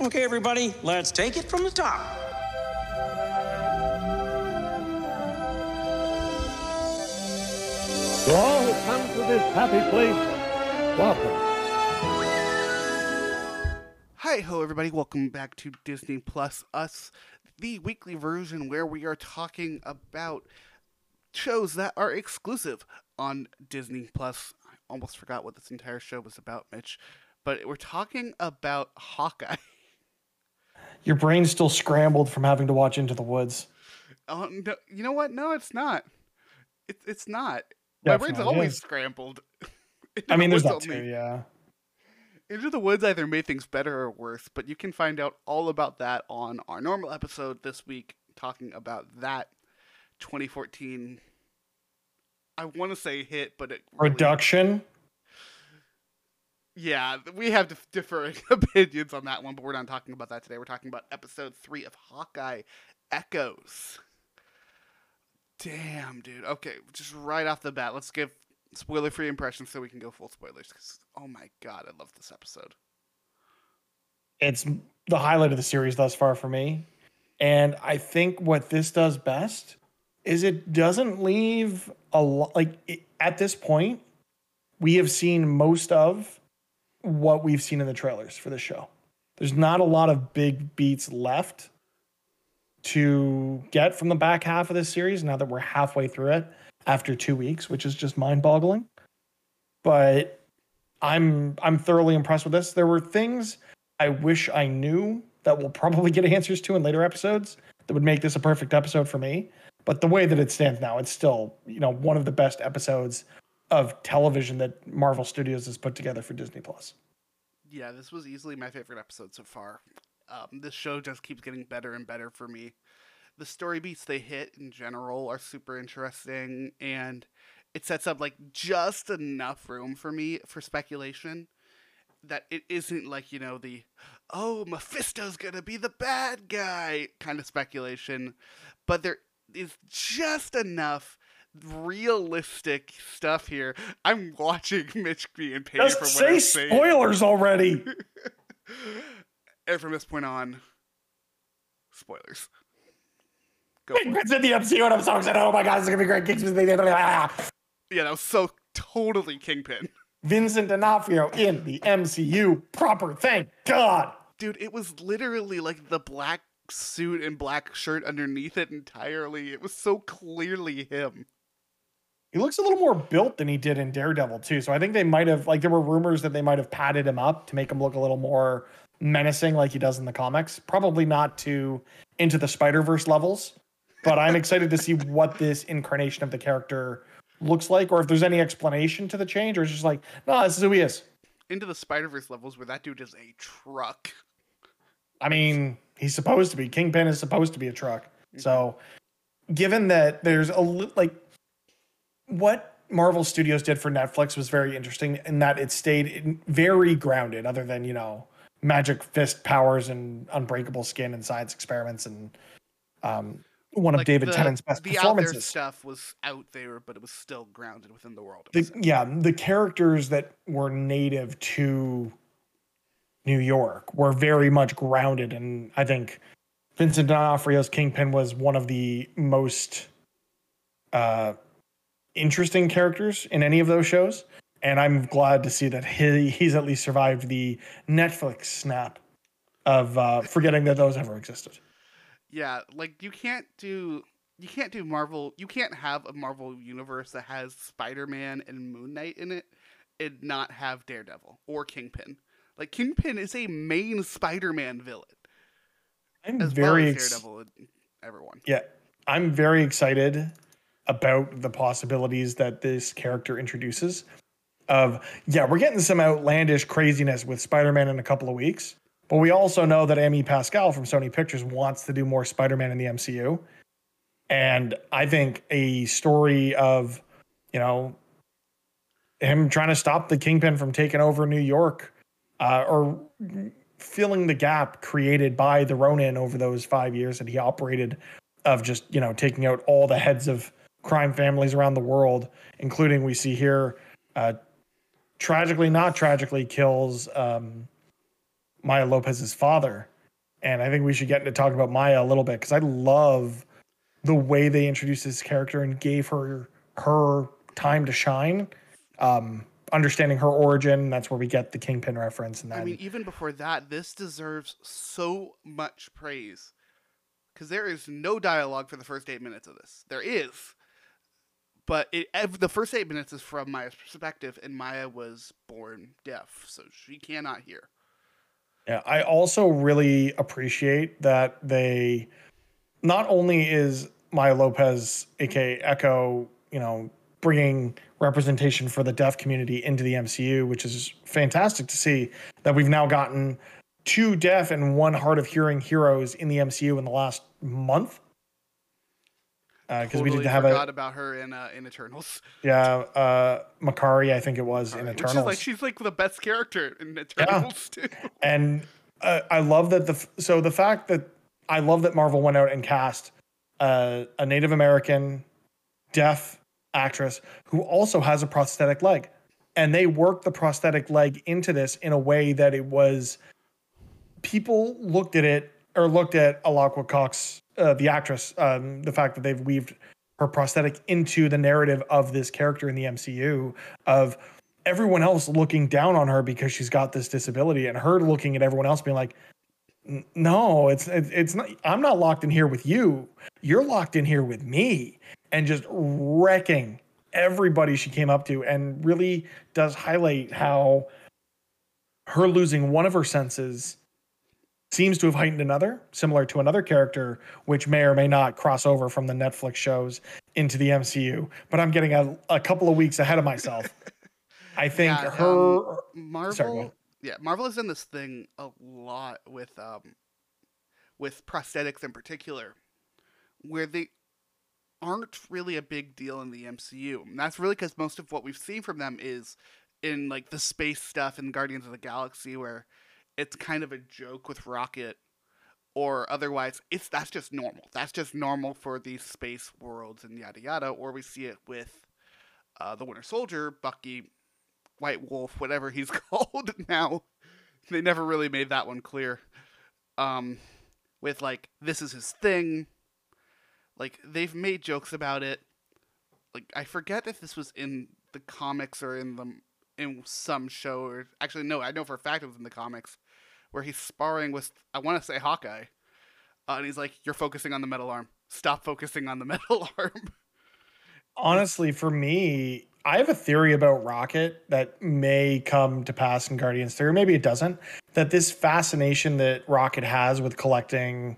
Okay, everybody, let's take it from the top. To all who come to this happy place, welcome. Hi, hello, everybody. Welcome back to Disney Plus Us, the weekly version where we are talking about shows that are exclusive on Disney Plus. I almost forgot what this entire show was about, Mitch, but we're talking about Hawkeye. Your brain's still scrambled from having to watch Into the Woods. Oh, no, you know what? No, it's not. It's it's not. My brain's Definitely always is. scrambled. I mean, there's that too, yeah. Into the Woods either made things better or worse, but you can find out all about that on our normal episode this week, talking about that 2014. I want to say hit, but it really- Reduction. Yeah, we have dif- differing opinions on that one, but we're not talking about that today. We're talking about episode three of Hawkeye Echoes. Damn, dude. Okay, just right off the bat, let's give spoiler-free impressions so we can go full spoilers. Cause, oh my god, I love this episode. It's the highlight of the series thus far for me. And I think what this does best is it doesn't leave a lot like it, at this point we have seen most of what we've seen in the trailers for the show. There's not a lot of big beats left to get from the back half of this series now that we're halfway through it after 2 weeks, which is just mind-boggling. But I'm I'm thoroughly impressed with this. There were things I wish I knew that we'll probably get answers to in later episodes that would make this a perfect episode for me. But the way that it stands now, it's still, you know, one of the best episodes of television that Marvel Studios has put together for Disney Plus. Yeah, this was easily my favorite episode so far. Um, this show just keeps getting better and better for me. The story beats they hit in general are super interesting, and it sets up like just enough room for me for speculation that it isn't like you know the oh Mephisto's gonna be the bad guy kind of speculation, but there is just enough realistic stuff here. I'm watching Mitch being paid Just for what say I'm saying. spoilers already. and from this point on, spoilers. Go it's in the MCU and I'm so excited. Oh my god, this is gonna be great. Kingsman. Yeah, that was so totally Kingpin. Vincent D'Onofrio in the MCU proper. Thank God. Dude, it was literally like the black suit and black shirt underneath it entirely. It was so clearly him. He looks a little more built than he did in Daredevil too. So I think they might have like there were rumors that they might have padded him up to make him look a little more menacing like he does in the comics. Probably not to into the Spider-Verse levels, but I'm excited to see what this incarnation of the character looks like or if there's any explanation to the change or it's just like, no, this is who he is. Into the Spider Verse levels where that dude is a truck. I mean, he's supposed to be. Kingpin is supposed to be a truck. Mm-hmm. So, given that there's a li- like what Marvel Studios did for Netflix was very interesting in that it stayed in very grounded, other than you know magic fist powers and unbreakable skin and science experiments and um, one of Like, David the, Tennant's best the out there stuff was out there, but it was still grounded within the world. The, yeah, the characters that were native to New York were very much grounded, and I think Vincent D'Onofrio's Kingpin was one of the most uh, interesting characters in any of those shows. And I'm glad to see that he, he's at least survived the Netflix snap of uh, forgetting that those ever existed. Yeah, like you can't do you can't do Marvel you can't have a Marvel universe that has Spider-Man and Moon Knight in it and not have Daredevil or Kingpin. Like Kingpin is a main Spider-Man villain I'm as very well as ex- Daredevil and everyone. Yeah, I'm very excited about the possibilities that this character introduces. Of yeah, we're getting some outlandish craziness with Spider-Man in a couple of weeks, but we also know that Amy Pascal from Sony Pictures wants to do more Spider-Man in the MCU, and I think a story of you know him trying to stop the Kingpin from taking over New York, uh, or filling the gap created by the Ronin over those five years that he operated of just you know taking out all the heads of crime families around the world, including we see here, uh, tragically not tragically kills um, Maya Lopez's father. And I think we should get into talking about Maya a little bit because I love the way they introduced this character and gave her her time to shine. Um, understanding her origin, that's where we get the Kingpin reference. And then I mean, even before that, this deserves so much praise because there is no dialogue for the first eight minutes of this. There is, but it, the first eight minutes is from Maya's perspective, and Maya was born deaf, so she cannot hear. Yeah, I also really appreciate that they not only is Maya Lopez, aka Echo, you know, bringing representation for the deaf community into the MCU, which is fantastic to see that we've now gotten two deaf and one hard of hearing heroes in the MCU in the last month. Because Totally we didn't have forgot a about her in uh, in Eternals. yeah, uh Makkari, I think it was in Which Eternals. like she's like the best character in Eternals too. and uh, I love that the so the fact that I love that Marvel went out and cast uh, a Native American deaf actress who also has a prosthetic leg, and they worked the prosthetic leg into this in a way that it was people looked at it or looked at Alaqua Cox, uh, the actress, um, the fact that they've weaved her prosthetic into the narrative of this character in the MCU of everyone else looking down on her because she's got this disability and her looking at everyone else being like no it's it's not i'm not locked in here with you. You're locked in here with me. And just wrecking everybody she came up to and really does highlight how her losing one of her senses seems to have heightened another similar to another character which may or may not cross over from the netflix shows into the mcu but i'm getting a, a couple of weeks ahead of myself. I think Yeah, her um, Marvel, Sorry, yeah, Marvel has done this thing a lot with um, with prosthetics in particular, where they aren't really a big deal in the MCU. And that's really because most of what we've seen from them is in like the space stuff in Guardians of the Galaxy, where it's kind of a joke with Rocket, or otherwise it's that's just normal. That's just normal for these space worlds and yada yada. Or we see it with uh, the Winter Soldier, Bucky, White Wolf, whatever he's called now. They never really made that one clear. Um, with like this is his thing. Like they've made jokes about it. Like I forget if this was in the comics or in the in some show or actually no, I know for a fact it was in the comics where he's sparring with I want to say Hawkeye. Uh, and he's like, "You're focusing on the metal arm. Stop focusing on the metal arm." honestly for me i have a theory about rocket that may come to pass in guardians 3 or maybe it doesn't that this fascination that rocket has with collecting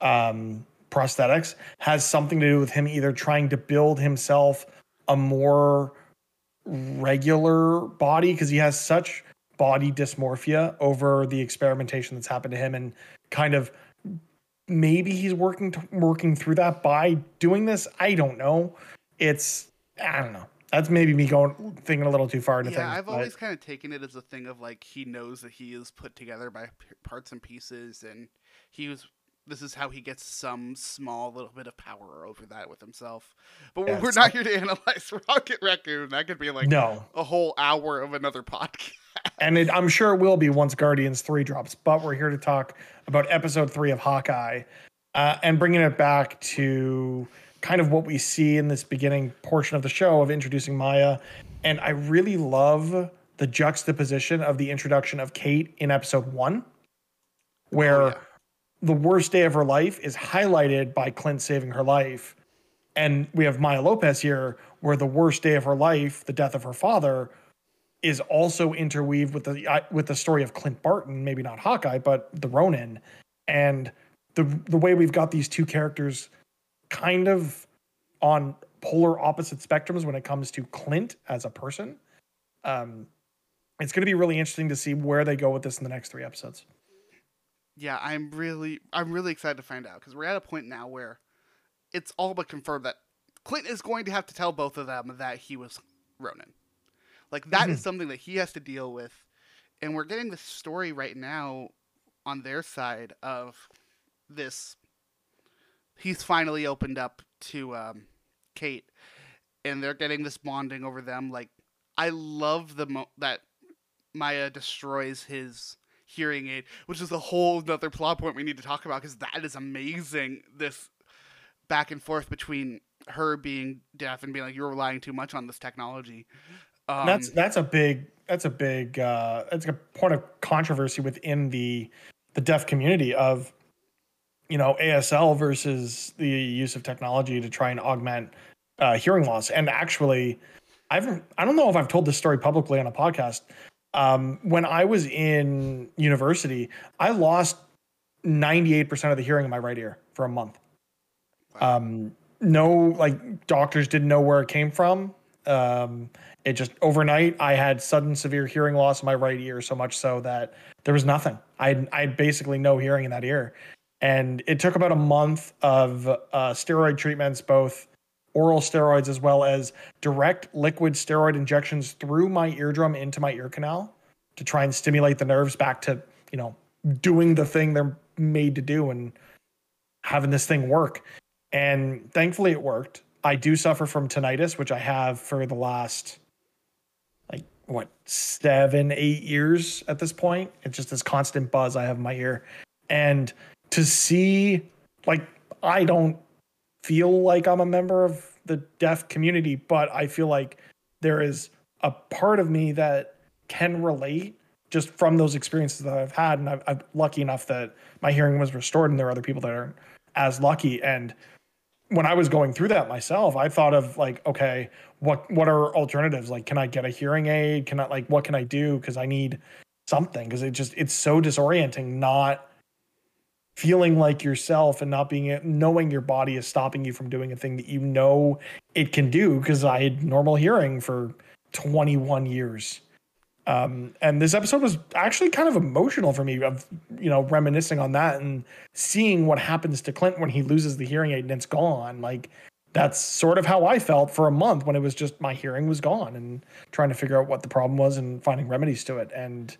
um prosthetics has something to do with him either trying to build himself a more regular body because he has such body dysmorphia over the experimentation that's happened to him and kind of maybe he's working to, working through that by doing this i don't know it's i don't know that's maybe me going thinking a little too far into things. yeah, things I've but- always kind of taken it as a thing of like he knows that he is put together by p- parts and pieces, and he was. This is how he gets some small little bit of power over that with himself. But we're not here to analyze Rocket Raccoon. That could be like no a whole hour of another podcast. And it, i'm sure it will be once guardians 3 drops but we're here to talk about episode 3 of hawkeye uh, and bringing it back to kind of what we see in this beginning portion of the show of introducing maya and i really love the juxtaposition of the introduction of kate in episode 1 where Oh, yeah. the worst day of her life is highlighted by clint saving her life and we have maya lopez here where the worst day of her life the death of her father is also interweaved with the with the story of Clint Barton, maybe not Hawkeye, but the Ronin, and the the way we've got these two characters kind of on polar opposite spectrums when it comes to Clint as a person. Um, it's going to be really interesting to see where they go with this in the next three episodes. yeah, I'm really, I'm really excited to find out because we're at a point now where it's all but confirmed that Clint is going to have to tell both of them that he was Ronin. Like that is something that he has to deal with, and we're getting this story right now on their side of this. He's finally opened up to um, Kate, and they're getting this bonding over them. Like I love the mo- that Maya destroys his hearing aid, which is a whole other plot point we need to talk about because that is amazing. This back and forth between her being deaf and being like you're relying too much on this technology. Um, that's that's a big that's a big uh, that's a point of controversy within the the deaf community of you know ASL versus the use of technology to try and augment uh, hearing loss. And actually, I've I don't know if I've told this story publicly on a podcast. Um, when I was in university, I lost 98% of the hearing in my right ear for a month. Um, no, like doctors didn't know where it came from. Um, it just overnight, I had sudden severe hearing loss in my right ear, so much so that there was nothing. I had, I had basically no hearing in that ear, and it took about a month of uh, steroid treatments, both oral steroids as well as direct liquid steroid injections through my eardrum into my ear canal to try and stimulate the nerves back to you know doing the thing they're made to do and having this thing work. And thankfully, it worked. I do suffer from tinnitus, which I have for the last like what seven, eight years at this point. It's just this constant buzz I have in my ear. And to see like I don't feel like I'm a member of the deaf community, but I feel like there is a part of me that can relate just from those experiences that I've had. And i am lucky enough that my hearing was restored, and there are other people that aren't as lucky. And when I was going through that myself, I thought of like, okay, what what are alternatives? Like, can I get a hearing aid? Can I like what can I do? Because I need something. Because it just it's so disorienting not feeling like yourself and not being knowing your body is stopping you from doing a thing that you know it can do. Because I had normal hearing for 21 years. Um, and this episode was actually kind of emotional for me of you know reminiscing on that and seeing what happens to Clint when he loses the hearing aid and it's gone. Like that's sort of how I felt for a month when it was just my hearing was gone and trying to figure out what the problem was and finding remedies to it. And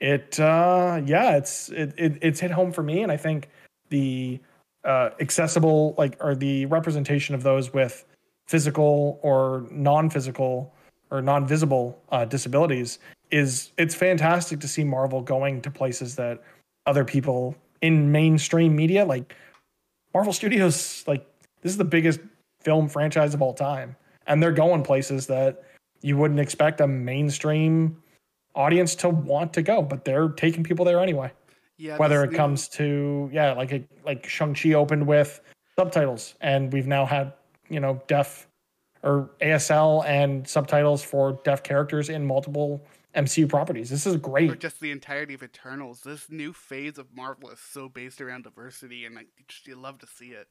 it uh yeah, it's it, it it's hit home for me and I think the uh accessible like or the representation of those with physical or non-physical or non-visible uh, disabilities is it's fantastic to see Marvel going to places that other people in mainstream media like Marvel Studios like this is the biggest film franchise of all time and they're going places that you wouldn't expect a mainstream audience to want to go but they're taking people there anyway. Yeah, whether it comes to yeah like a, like Shang-Chi opened with subtitles and we've now had, you know, deaf or ASL and subtitles for deaf characters in multiple MCU properties. This is great. Or just the entirety of Eternals. This new phase of Marvel is so based around diversity, and like just, you love to see it.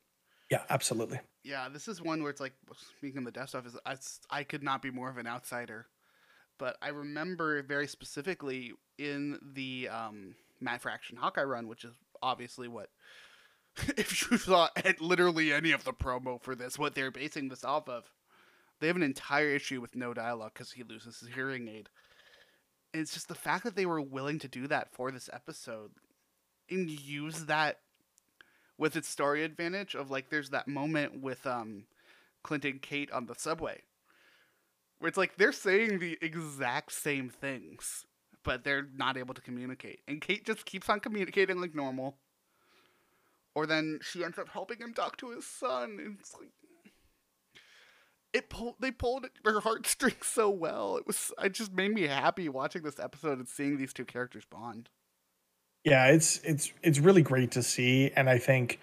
Yeah, absolutely. Yeah, this is one where it's like speaking of the deaf stuff is I, I could not be more of an outsider, but I remember very specifically in the um, Matt Fraction Hawkeye run, which is obviously what if you saw literally any of the promo for this, what they're basing this off of. They have an entire issue with no dialogue because he loses his hearing aid it's just the fact that they were willing to do that for this episode and use that with its story advantage of like there's that moment with um Clint and Kate on the subway where it's like they're saying the exact same things but they're not able to communicate. And Kate just keeps on communicating like normal. Or then she ends up helping him talk to his son. And it's like it pulled they pulled her heartstrings so well. It was it just made me happy watching this episode and seeing these two characters bond. Yeah, it's it's it's really great to see, and I think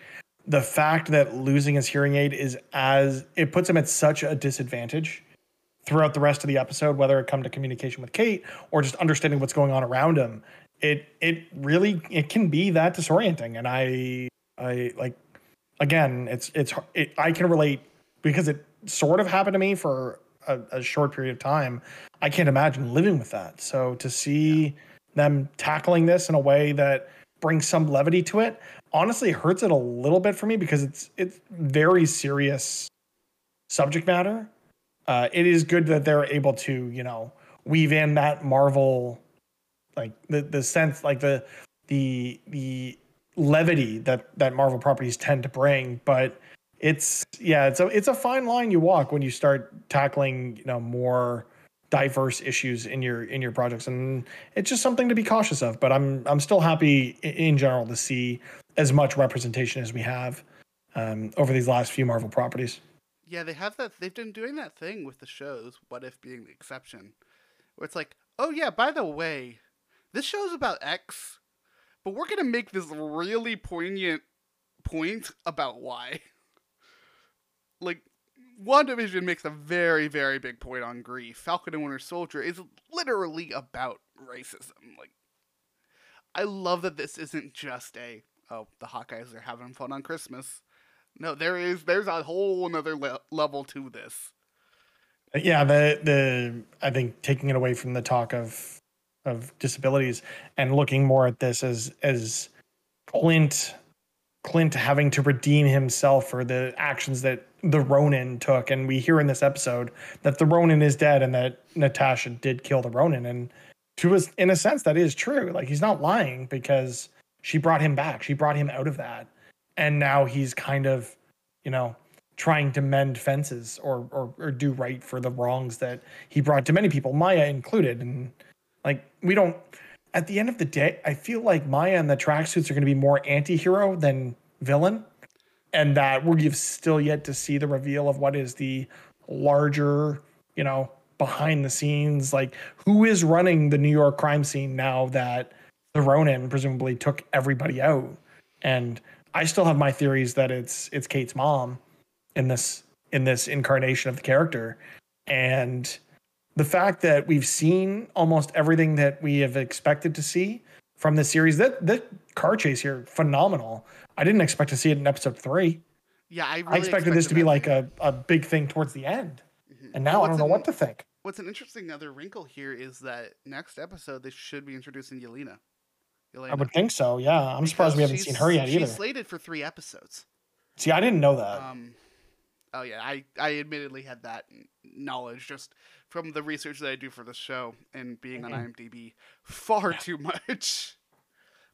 the fact that losing his hearing aid is as it puts him at such a disadvantage throughout the rest of the episode, whether it come to communication with Kate or just understanding what's going on around him. It it really it can be that disorienting, and I I like again, it's it's it, I can relate because it sort of happened to me for a, a, short period of time. I can't imagine living with that. So to see yeah. them tackling this in a way that brings some levity to it, honestly hurts it a little bit for me because it's it's very serious subject matter. Uh, it is good that they're able to, you know, weave in that Marvel, like the the sense, like the the the levity that that Marvel properties tend to bring, but it's yeah, it's a it's a fine line you walk when you start tackling you know more diverse issues in your in your projects. And it's just something to be cautious of but i'm i'm still happy in general to see as much representation as we have um, over these last few marvel properties. Yeah they have that they've been doing that thing with the shows what if being the exception where it's like oh yeah by the way this show's about x but we're gonna make this really poignant point about why like WandaVision makes a very, very big point on grief. Falcon and Winter Soldier is literally about racism. Like, I love that this isn't just a oh the Hawkeyes are having fun on Christmas. No, there is there's a whole another le- level to this. Yeah, the the I think taking it away from the talk of of disabilities and looking more at this as as Clint Clint having to redeem himself for the actions that the Ronin took. And we hear in this episode that the Ronin is dead and that Natasha did kill the Ronin. And to us, in a sense, that is true. Like he's not lying because she brought him back. She brought him out of that. And now he's kind of, you know, trying to mend fences or, or, or do right for the wrongs that he brought to many people, Maya included. And like, we don't, at the end of the day, I feel like Maya and the tracksuits are going to be more anti-hero than villain, and that we've still yet to see the reveal of what is the larger, you know, behind the scenes, like who is running the New York crime scene now that the Ronin presumably took everybody out. And I still have my theories that it's it's Kate's mom in this in this incarnation of the character. And the fact that we've seen almost everything that we have expected to see from the series, that the car chase here, phenomenal. I didn't expect to see it in episode three. Yeah, I, really I expected this to be like a, a big thing towards the end. Mm-hmm. And now I don't know an, what to think. What's an interesting other wrinkle here is that next episode they should be introducing Yelena. Yelena. I would think so, yeah. I'm because surprised we haven't seen her yet she's either. She's slated for three episodes. See, I didn't know that. Um, oh yeah, I, I admittedly had that knowledge just from the research that I do for the show and being mm-hmm. on IMDb far too much.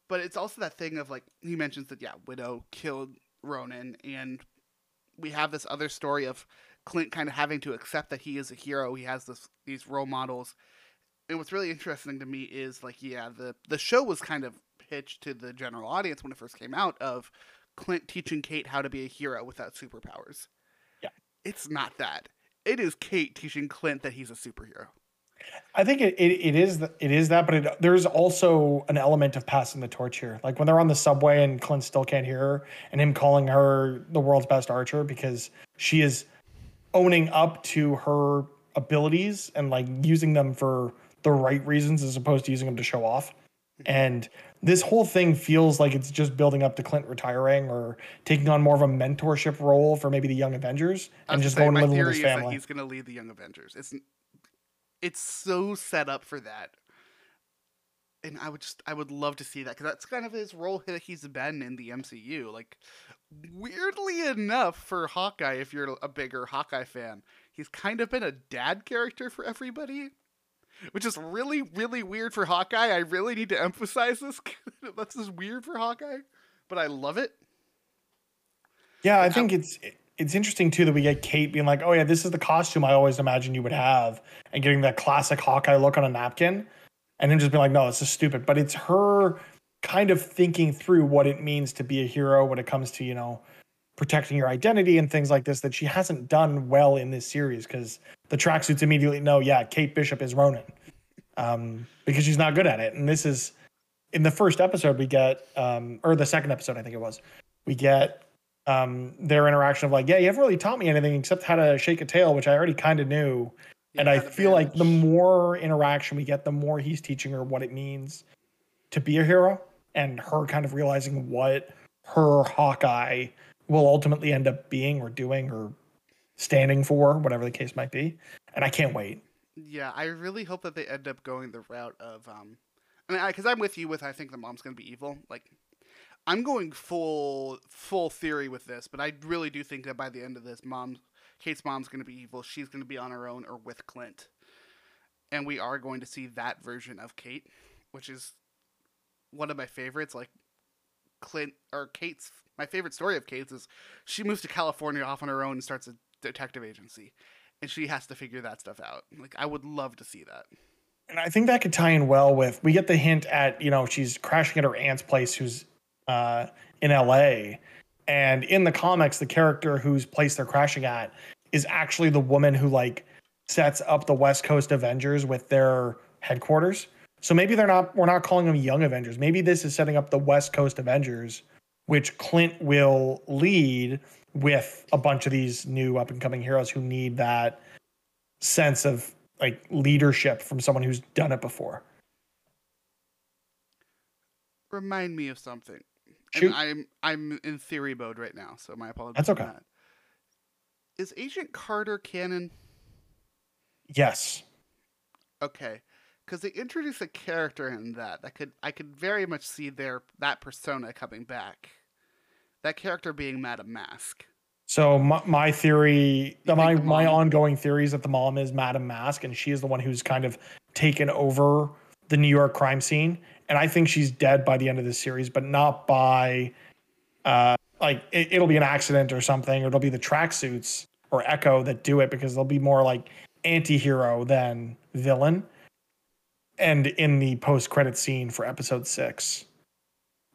But it's also that thing of like he mentions that yeah, Widow killed Ronin, and we have this other story of Clint kind of having to accept that he is a hero. He has this these role models. And what's really interesting to me is like yeah, the the show was kind of pitched to the general audience when it first came out of Clint teaching Kate how to be a hero without superpowers. Yeah. It's not that. It is Kate teaching Clint that he's a superhero. I think it, it, it is it is that, but it, there's also an element of passing the torch here. Like when they're on the subway and Clint still can't hear her, and him calling her the world's best archer because she is owning up to her abilities and like using them for the right reasons as opposed to using them to show off. And this whole thing feels like it's just building up to Clint retiring or taking on more of a mentorship role for maybe the Young Avengers and just going to live with his family. he's going to lead the Young Avengers. It's it's so set up for that and I would just I would love to see that because that's kind of his role that he's been in the MCU. Like, weirdly enough, for Hawkeye, if you're a bigger Hawkeye fan, he's kind of been a dad character for everybody, which is really really weird for Hawkeye. I really need to emphasize this. that's just weird for Hawkeye, but I love it. Yeah, I think it's it's interesting too that we get Kate being like, "Oh yeah, this is the costume I always imagined you would have," and getting that classic Hawkeye look on a napkin, and then just being like, "No, this is stupid." But it's her kind of thinking through what it means to be a hero when it comes to you know protecting your identity and things like this that she hasn't done well in this series because the tracksuits immediately know, yeah, Kate Bishop is Ronin, um, because she's not good at it. And this is in the first episode we get, um, or the second episode I think it was, we get um, their interaction of like, yeah, you haven't really taught me anything except how to shake a tail, which I already kind of knew. Yeah, and I feel like the more interaction we get, the more he's teaching her what it means to be a hero and her kind of realizing what her Hawkeye will ultimately end up being or doing or standing for, whatever the case might be. And I can't wait. Yeah, I really hope that they end up going the route of, um, I mean, because I'm with you with I think the mom's gonna be evil. Like I'm going full full theory with this, but I really do think that by the end of this, mom, Kate's mom's to be evil. She's to be on her own or with Clint, and we are going to see that version of Kate, which is one of my favorites. Like Clint or Kate's, my favorite story of Kate's is she moves to California off on her own and starts a detective agency, and she has to figure that stuff out. Like I would love to see that. And I think that could tie in well with we get the hint at, you know, she's crashing at her aunt's place who's uh in LA. And in the comics, the character whose place they're crashing at is actually the woman who like sets up the West Coast Avengers with their headquarters. So maybe they're not we're not calling them young Avengers. Maybe this is setting up the West Coast Avengers, which Clint will lead with a bunch of these new up and coming heroes who need that sense of like leadership from someone who's done it before. Remind me of something. Shoot. And I'm I'm in theory mode right now, so my apologies. That's okay. that. Is Agent Carter canon? Yes. Okay, because they introduced a character in that that could I could very much see their that persona coming back. That character being Madame Mask. So my, my theory, You my the my ongoing theory is that the mom is Madame Mask, and she is the one who's kind of taken over the New York crime scene. And I think she's dead by the end of this series, but not by, uh, like it, it'll be an accident or something, or it'll be the tracksuits or Echo that do it because they'll be more like anti-hero than villain. And in the post-credit scene for episode six,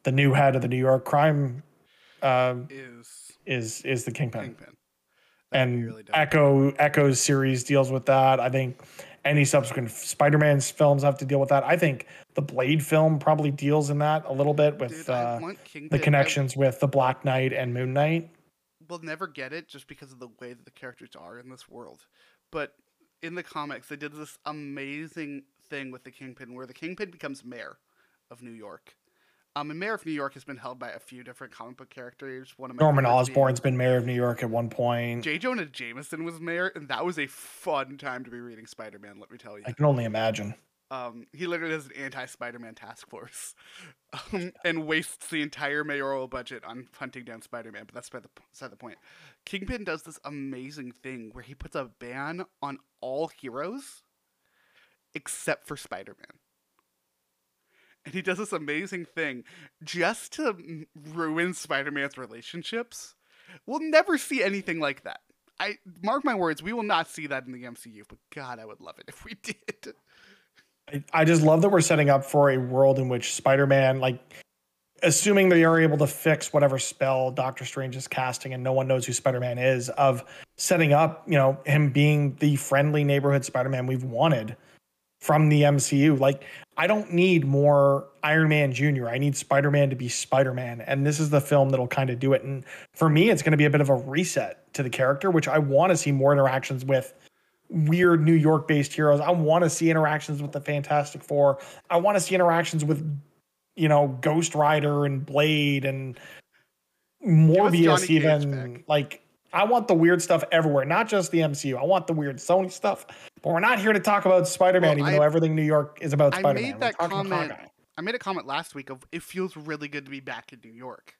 the new head of the New York crime uh, Is is is the Kingpin Kingpin. And really. Echo Echo's series deals with that. I think any subsequent Spider-Man's films have to deal with that. I think the Blade film probably deals in that a little bit with Dude, uh, the I connections with the Black Knight and Moon Knight. We'll never get it just because of the way that the characters are in this world. But in the comics, they did this amazing thing with the Kingpin where the Kingpin becomes mayor of New York. Um, and Mayor of New York has been held by a few different comic book characters. One of Norman Osborn's been mayor of New York at one point. J. Jonah Jameson was mayor, and that was a fun time to be reading Spider Man. Let me tell you. I can only imagine. Um, he literally has an anti-Spider-Man task force, um, and wastes the entire mayoral budget on hunting down Spider-Man. But that's by the beside the point. Kingpin does this amazing thing where he puts a ban on all heroes except for Spider-Man. And he does this amazing thing just to ruin Spider-Man's relationships. We'll never see anything like that. I mark my words, we will not see that in the MCU. But God, I would love it if we did. I, just love that we're setting up for a world in which Spider-Man, like, assuming they are able to fix whatever spell Doctor Strange is casting, and no one knows who Spider-Man is, of setting up, you know, him being the friendly neighborhood Spider-Man we've wanted from the MCU. Like, I don't need more Iron Man Jr. I need Spider-Man to be Spider-Man, and this is the film that'll kind of do it. And for me, it's going to be a bit of a reset to the character, which I want to see more interactions with weird New York based heroes. I want to see interactions with the Fantastic Four. I want to see interactions with, you know, Ghost Rider and Blade and Morbius, even. Like, I want the weird stuff everywhere, not just the MCU. I want the weird Sony stuff. But we're not here to talk about Spider Man, Well, even I- though everything New York is about I Spider Man. made that comment. I made a comment last week of it feels really good to be back in New York.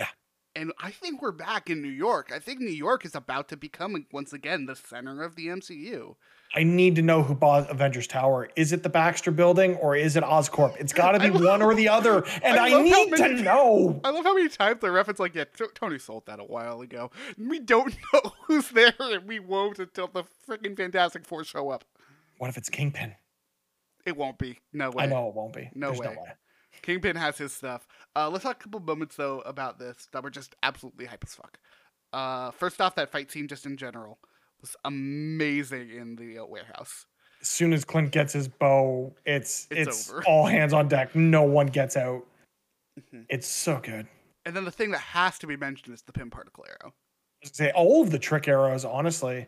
Yeah. And I think we're back in New York. I think New York is about to become once again the center of the MCU. I need to know who bought Avengers Tower. Is it the Baxter Building or is it Oscorp? It's got to be love- one or the other, and I I, need to know. I love how many times they reference like, yeah, Tony sold that a while ago. We don't know who's there, and we won't until the freaking Fantastic Four show up. What if it's Kingpin? It won't be. No way. I know it won't be. No way. no way. Kingpin has his stuff. Uh, let's talk a couple moments though about this that were just absolutely hype as fuck. Uh, first off, that fight scene just in general was amazing in the uh, warehouse. As soon as Clint gets his bow, it's It's it's, over. all hands on deck. No one gets out. Mhm. It's so good. And then the thing that has to be mentioned is the Pym particle arrow. Say all of the trick arrows, honestly.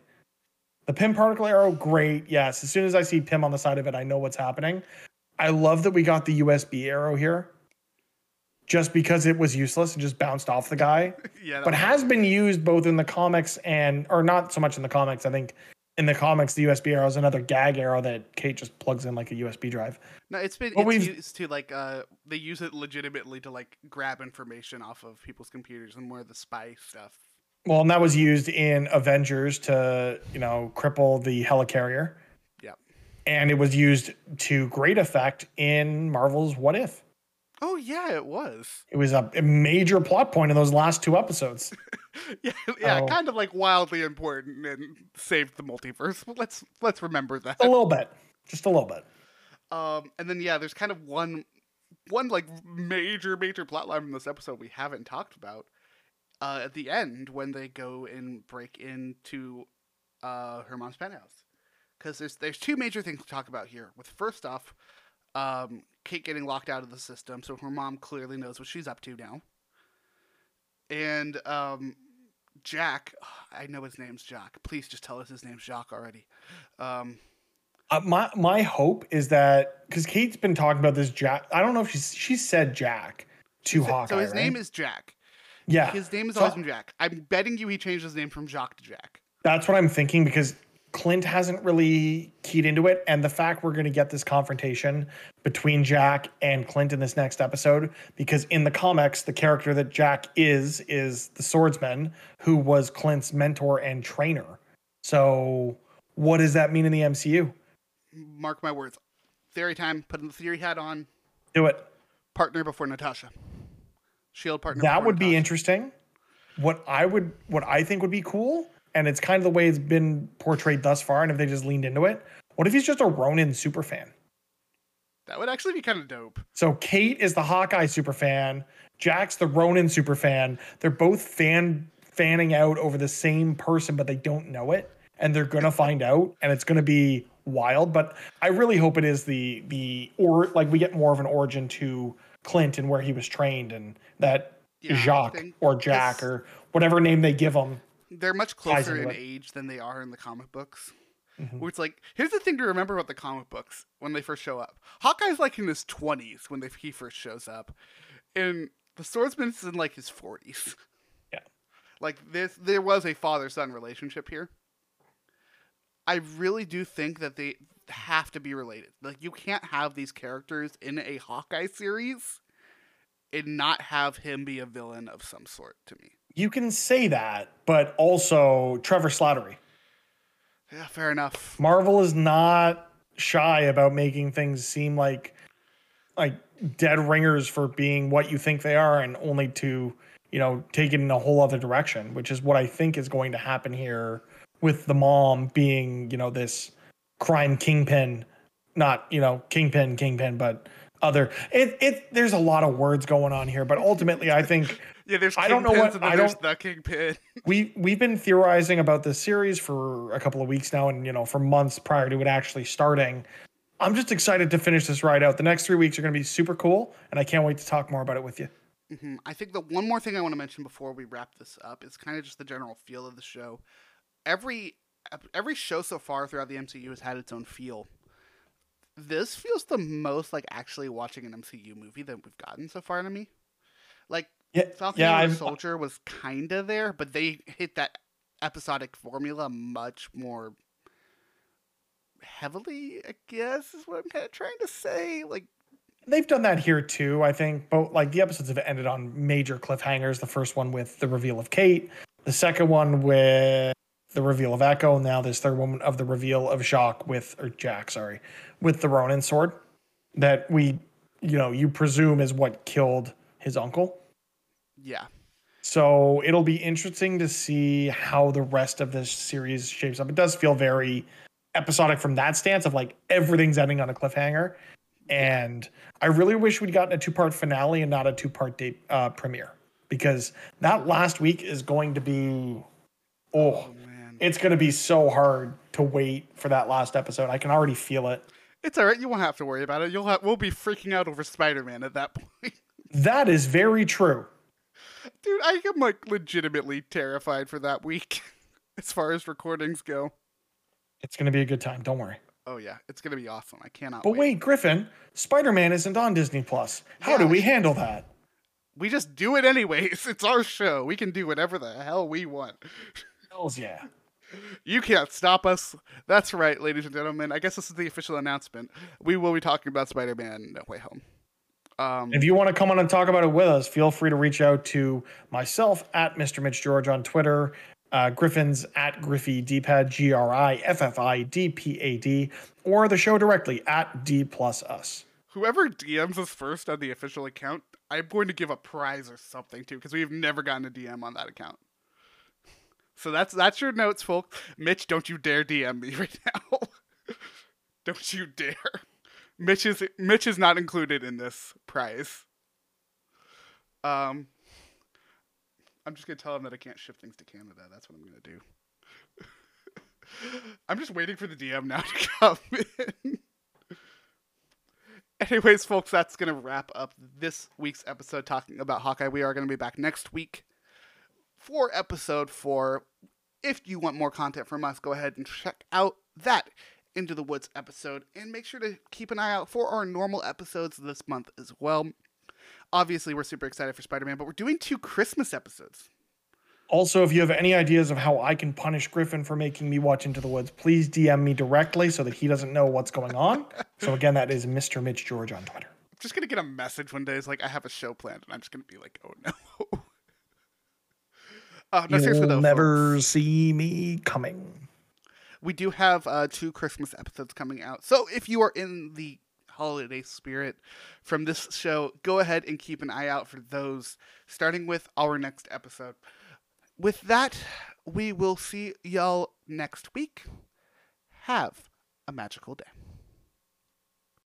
The Pym particle arrow, great. Yes. As soon as I see Pym on the side of it, I know what's happening. I love that we got the USB arrow here. Just because it was useless and just bounced off the guy. yeah, but has been used both in the comics and or not so much in the comics. I think in the comics, the USB arrow is another gag arrow that Kate just plugs in like a USB drive. no, it's been but it's we've- used to like uh they use it legitimately to like grab information off of people's computers and more of the spy stuff. Well, and that was used in Avengers to, you know, cripple the helicarrier. Yep. And it was used to great effect in Marvel's What If. Oh yeah, it was. It was a, a major plot point in those last two episodes. Yeah, yeah, Oh. kind of like wildly important and saved the multiverse. But let's let's remember that. A little bit, just a little bit. Um, and then yeah, there's kind of one, one like major major plot line in this episode we haven't talked about. Uh, at the end when they go and break into uh, her mom's penthouse, because there's there's two major things to talk about here. With first off, um, Kate getting locked out of the system, so her mom clearly knows what she's up to now. And um, Jack, I know his name's Jack. Please just tell us his name's Jacques already. Um, Uh, my my hope is that because Kate's been talking about this Jack. I don't know if she's she said Jack to so, Hawkeye. so his right? name is Jack. yeah. His name is So- always been Jack. I'm betting you he changed his name from Jacques to Jack. That's what I'm thinking because Clint hasn't really keyed into it. And the fact we're going to get this confrontation between Jack and Clint in this next episode, because in the comics, the character that Jack is, is the swordsman who was Clint's mentor and trainer. So, what does that mean in the MCU? Mark my words. Theory time. Putting the theory hat on. Do it. Partner before Natasha. Shield partner. That would be interesting. What I would, what I think would be cool, and it's kind of the way it's been portrayed thus far, and if they just leaned into it, what if he's just a Ronin super fan? That would actually be kind of dope. So Kate is the Hawkeye super fan. Jack's the Ronin super fan. They're both fan fanning out over the same person, but they don't know it, and they're gonna find out, and it's gonna be wild. But I really hope it is the the or like we get more of an origin to Clint and where he was trained, and that Yeah, Jacques or Jack this- or whatever name they give him. They're much closer in age than they are in the comic books. Mhm. Where it's like, here's the thing to remember about the comic books when they first show up. Hawkeye's like in his 20s when they, he first shows up, and the swordsman's in like his 40s. Yeah. Like this, there was a father-son relationship here. I really do think that they have to be related. Like you can't have these characters in a Hawkeye series and not have him be a villain of some sort to me. You can say that, but also Trevor Slattery. Yeah, fair enough. Marvel is not shy about making things seem like like dead ringers for being what you think they are and only to, you know, take it in a whole other direction, which is what I think is going to happen here with the mom being, you know, this crime kingpin, not, you know, kingpin, kingpin, but other it it there's a lot of words going on here, but ultimately I think Yeah, there's I don't know kingpins what- and then I there's don't- the kingpin. we we've been theorizing about this series for a couple of weeks now and you know for months prior to it actually starting i'm just excited to finish this ride out the next three weeks are going to be super cool and i can't wait to talk more about it with you hmm I think the one more thing I want to mention before we wrap this up is kind of just the general feel of the show. Every every show so far throughout the MCU has had its own feel. This feels the most like actually watching an MCU movie that we've gotten so far to me. Like yeah Falcon yeah Winter uh, Soldier was kind of there, but they hit that episodic formula much more heavily. I guess is what I'm kind of trying to say. Like they've done that here too i think but like the episodes have ended on major cliffhangers the first one with the reveal of kate the second one with the reveal of echo and now this third one of the reveal of jacques with or jack sorry with the ronin sword that we you know you presume is what killed his uncle yeah, So it'll be interesting to see how the rest of this series shapes up. It does feel very episodic from that stance of like everything's ending on a cliffhanger. And I really wish we'd gotten a two part finale and not a two part date uh, premiere because that last week is going to be, oh, oh man. it's going to be so hard to wait for that last episode. I can already feel it. It's all right. You won't have to worry about it. You'll have, we'll be freaking out over Spider Man at that point. That is very true. Dude, I am like legitimately terrified for that week as far as recordings go. It's going to be a good time. Don't worry. Oh yeah, it's gonna be awesome. I cannot But wait. wait, Griffin, Spider Man isn't on Disney Plus. How do we handle that? We just do it anyways. It's our show. We can do whatever the hell we want. Hells yeah. You can't stop us. That's right, ladies and gentlemen. I guess this is the official announcement. We will be talking about Spider-Man No Way Home. Um, If you want to come on and talk about it with us, feel free to reach out to myself at Mr. Mitch George on Twitter, uh, Griffin's at Griffy Dpad, G R I F F I D P A D, or the show directly at D plus us. whoever DMs us first on the official account, I'm going to give a prize or something too, because we've never gotten a DM on that account. So that's that's your notes, folks. Mitch, don't you dare DM me right now. don't you dare. Mitch is Mitch is not included in this prize. Um, I'm just gonna tell him that I can't ship things to Canada. That's what I'm gonna do. I'm just waiting for the DM now to come in. Anyways, folks, that's to wrap up this week's episode talking about Hawkeye. We are to be back next week for episode four. If you want more content from us, go ahead and check out that Into the Woods episode and make sure to keep an eye out for our normal episodes this month as well. Obviously, we're super excited for Spider Man, but we're doing two Christmas episodes. Also, if you have any ideas of how I can punish Griffin for making me watch Into the Woods, please DM me directly so that he doesn't know what's going on. so again, that is Mr. Mitch George on Twitter. I'm just gonna get a message one day. It's like I have a show planned, and I'm just gonna be like, "Oh no." uh, no, You'll though, never folks, see me coming. We do have uh, two Christmas episodes coming out. So if you are in the holiday spirit from this show, go ahead and keep an eye out for those. Starting with our next episode. With that, we will see y'all next week. Have a magical day.